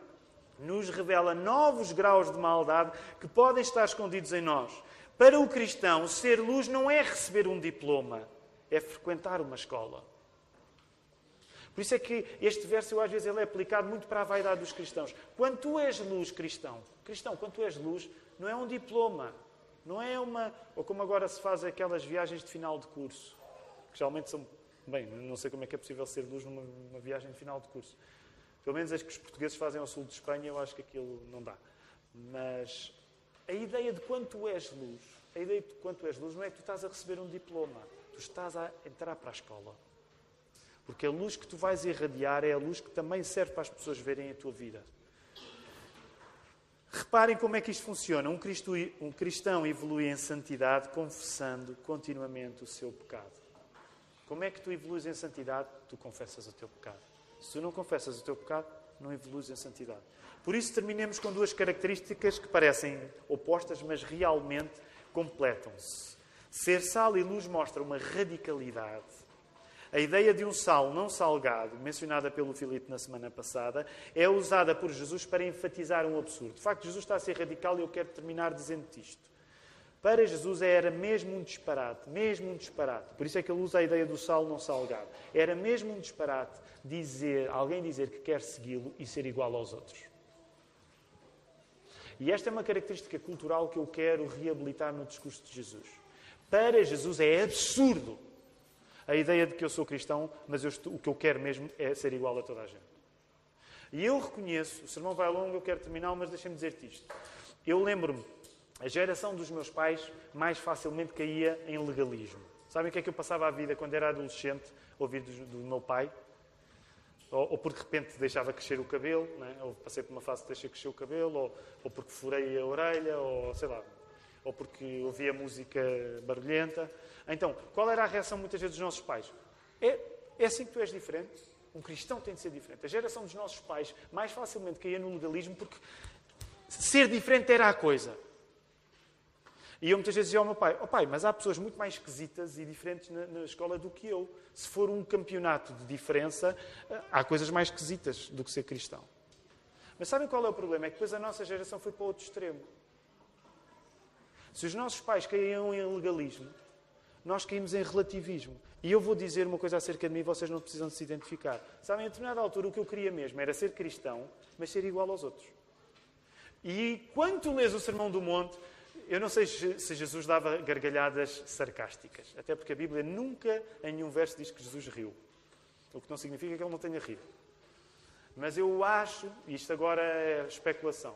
S1: nos revela novos graus de maldade que podem estar escondidos em nós. Para o cristão, ser luz não é receber um diploma, é frequentar uma escola. Por isso é que este verso, eu, às vezes, ele é aplicado muito para a vaidade dos cristãos. Quando tu és luz, cristão, cristão, quando tu és luz, não é um diploma, não é uma. Ou como agora se faz aquelas viagens de final de curso, que geralmente são. Bem, não sei como é que é possível ser luz numa viagem de final de curso. Pelo menos as que os portugueses fazem ao sul de Espanha, eu acho que aquilo não dá. Mas a ideia de quando és luz, a ideia de quando és luz não é que tu estás a receber um diploma, tu estás a entrar para a escola. Porque a luz que tu vais irradiar é a luz que também serve para as pessoas verem a tua vida. Reparem como é que isto funciona. Um, Cristo, um cristão evolui em santidade confessando continuamente o seu pecado. Como é que tu evoluís em santidade? Tu confessas o teu pecado. Se tu não confessas o teu pecado, não evoluís em santidade. Por isso, terminemos com duas características que parecem opostas, mas realmente completam-se. Ser sal e luz mostra uma radicalidade a ideia de um sal não salgado, mencionada pelo Filipe na semana passada, é usada por Jesus para enfatizar um absurdo. De facto, Jesus está a ser radical e eu quero terminar dizendo isto. Para Jesus era mesmo um disparate, mesmo um disparate. Por isso é que ele usa a ideia do sal não salgado. Era mesmo um disparate dizer, alguém dizer que quer segui-lo e ser igual aos outros. E esta é uma característica cultural que eu quero reabilitar no discurso de Jesus. Para Jesus é absurdo a ideia de que eu sou cristão, mas estou, o que eu quero mesmo é ser igual a toda a gente. E eu reconheço, o sermão vai longo, eu quero terminar, mas deixem-me dizer-te isto. Eu lembro-me, a geração dos meus pais mais facilmente caía em legalismo. Sabem o que é que eu passava a vida quando era adolescente, ouvir do, do meu pai? Ou, ou, porque de repente deixava crescer o cabelo, né? ou passei por uma fase de deixar crescer o cabelo, ou, ou porque furei a orelha, ou sei lá, ou porque ouvia música barulhenta. Então, qual era a reação muitas vezes dos nossos pais? É, é assim que tu és diferente? Um cristão tem de ser diferente. A geração dos nossos pais mais facilmente caía no legalismo porque ser diferente era a coisa. E eu muitas vezes dizia ao meu pai: oh, pai, mas há pessoas muito mais esquisitas e diferentes na, na, escola do que eu. Se for um campeonato de diferença, há coisas mais esquisitas do que ser cristão. Mas sabem qual é o problema? É que depois a nossa geração foi para outro extremo. Se os nossos pais caíam em legalismo, nós caímos em relativismo. E eu vou dizer uma coisa acerca de mim, vocês não precisam se identificar. Sabem, a determinada altura o que eu queria mesmo era ser cristão, mas ser igual aos outros. E quando tu lês o Sermão do Monte, eu não sei se Jesus dava gargalhadas sarcásticas, até porque a Bíblia nunca em nenhum verso diz que Jesus riu. O que não significa que ele não tenha rido. Mas eu acho, e isto agora é especulação,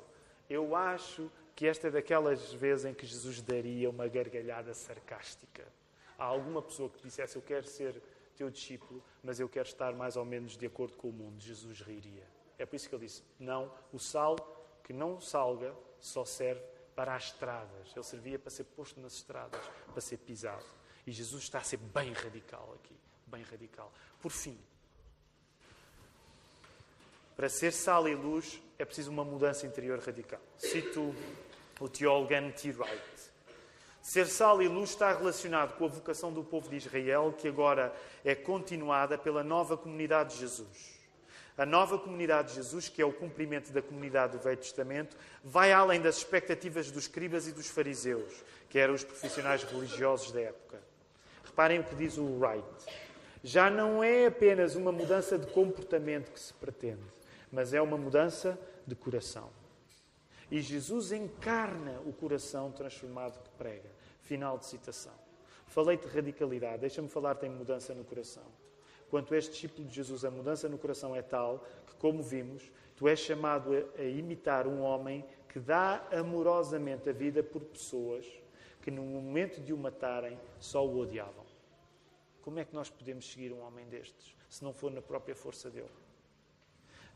S1: eu acho que esta é daquelas vezes em que Jesus daria uma gargalhada sarcástica a alguma pessoa que dissesse: Eu quero ser teu discípulo, mas eu quero estar mais ou menos de acordo com o mundo. Jesus riria. É por isso que ele disse: Não, o sal que não salga só serve para as estradas. Ele servia para ser posto nas estradas, para ser pisado. E Jesus está a ser bem radical aqui. Bem radical. Por fim, para ser sal e luz é preciso uma mudança interior radical. Cito o teólogo N.T. Wright. Ser sal e luz está relacionado com a vocação do povo de Israel, que agora é continuada pela nova comunidade de Jesus. A nova comunidade de Jesus, que é o cumprimento da comunidade do Velho Testamento, vai além das expectativas dos escribas e dos fariseus, que eram os profissionais religiosos da época. Reparem o que diz o Wright. Já não é apenas uma mudança de comportamento que se pretende, mas é uma mudança de coração. E Jesus encarna o coração transformado que prega. Final de citação. Falei de radicalidade, deixa-me falar tem mudança no coração. Quanto és discípulo de Jesus, a mudança no coração é tal que, como vimos, tu és chamado a, a imitar um homem que dá amorosamente a vida por pessoas que, no momento de o matarem, só o odiavam. Como é que nós podemos seguir um homem destes, se não for na própria força dele?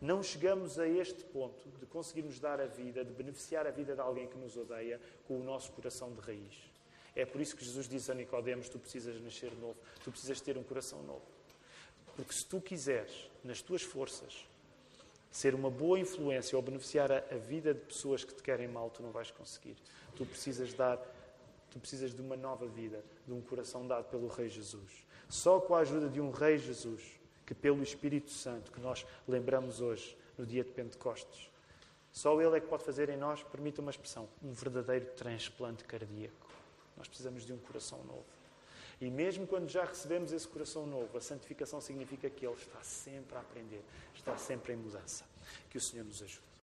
S1: Não chegamos a este ponto de conseguirmos dar a vida, de beneficiar a vida de alguém que nos odeia com o nosso coração de raiz. É por isso que Jesus diz a Nicodemos: tu precisas nascer novo, tu precisas ter um coração novo. Porque se tu quiseres, nas tuas forças, ser uma boa influência ou beneficiar a, vida de pessoas que te querem mal, tu não vais conseguir. Tu precisas dar, tu precisas de uma nova vida, de um coração dado pelo Rei Jesus. Só com a ajuda de um Rei Jesus que pelo Espírito Santo, que nós lembramos hoje, no dia de Pentecostes, só Ele é que pode fazer em nós, permita uma expressão, um verdadeiro transplante cardíaco. Nós precisamos de um coração novo. E mesmo quando já recebemos esse coração novo, a santificação significa que Ele está sempre a aprender, está sempre em mudança. Que o Senhor nos ajude.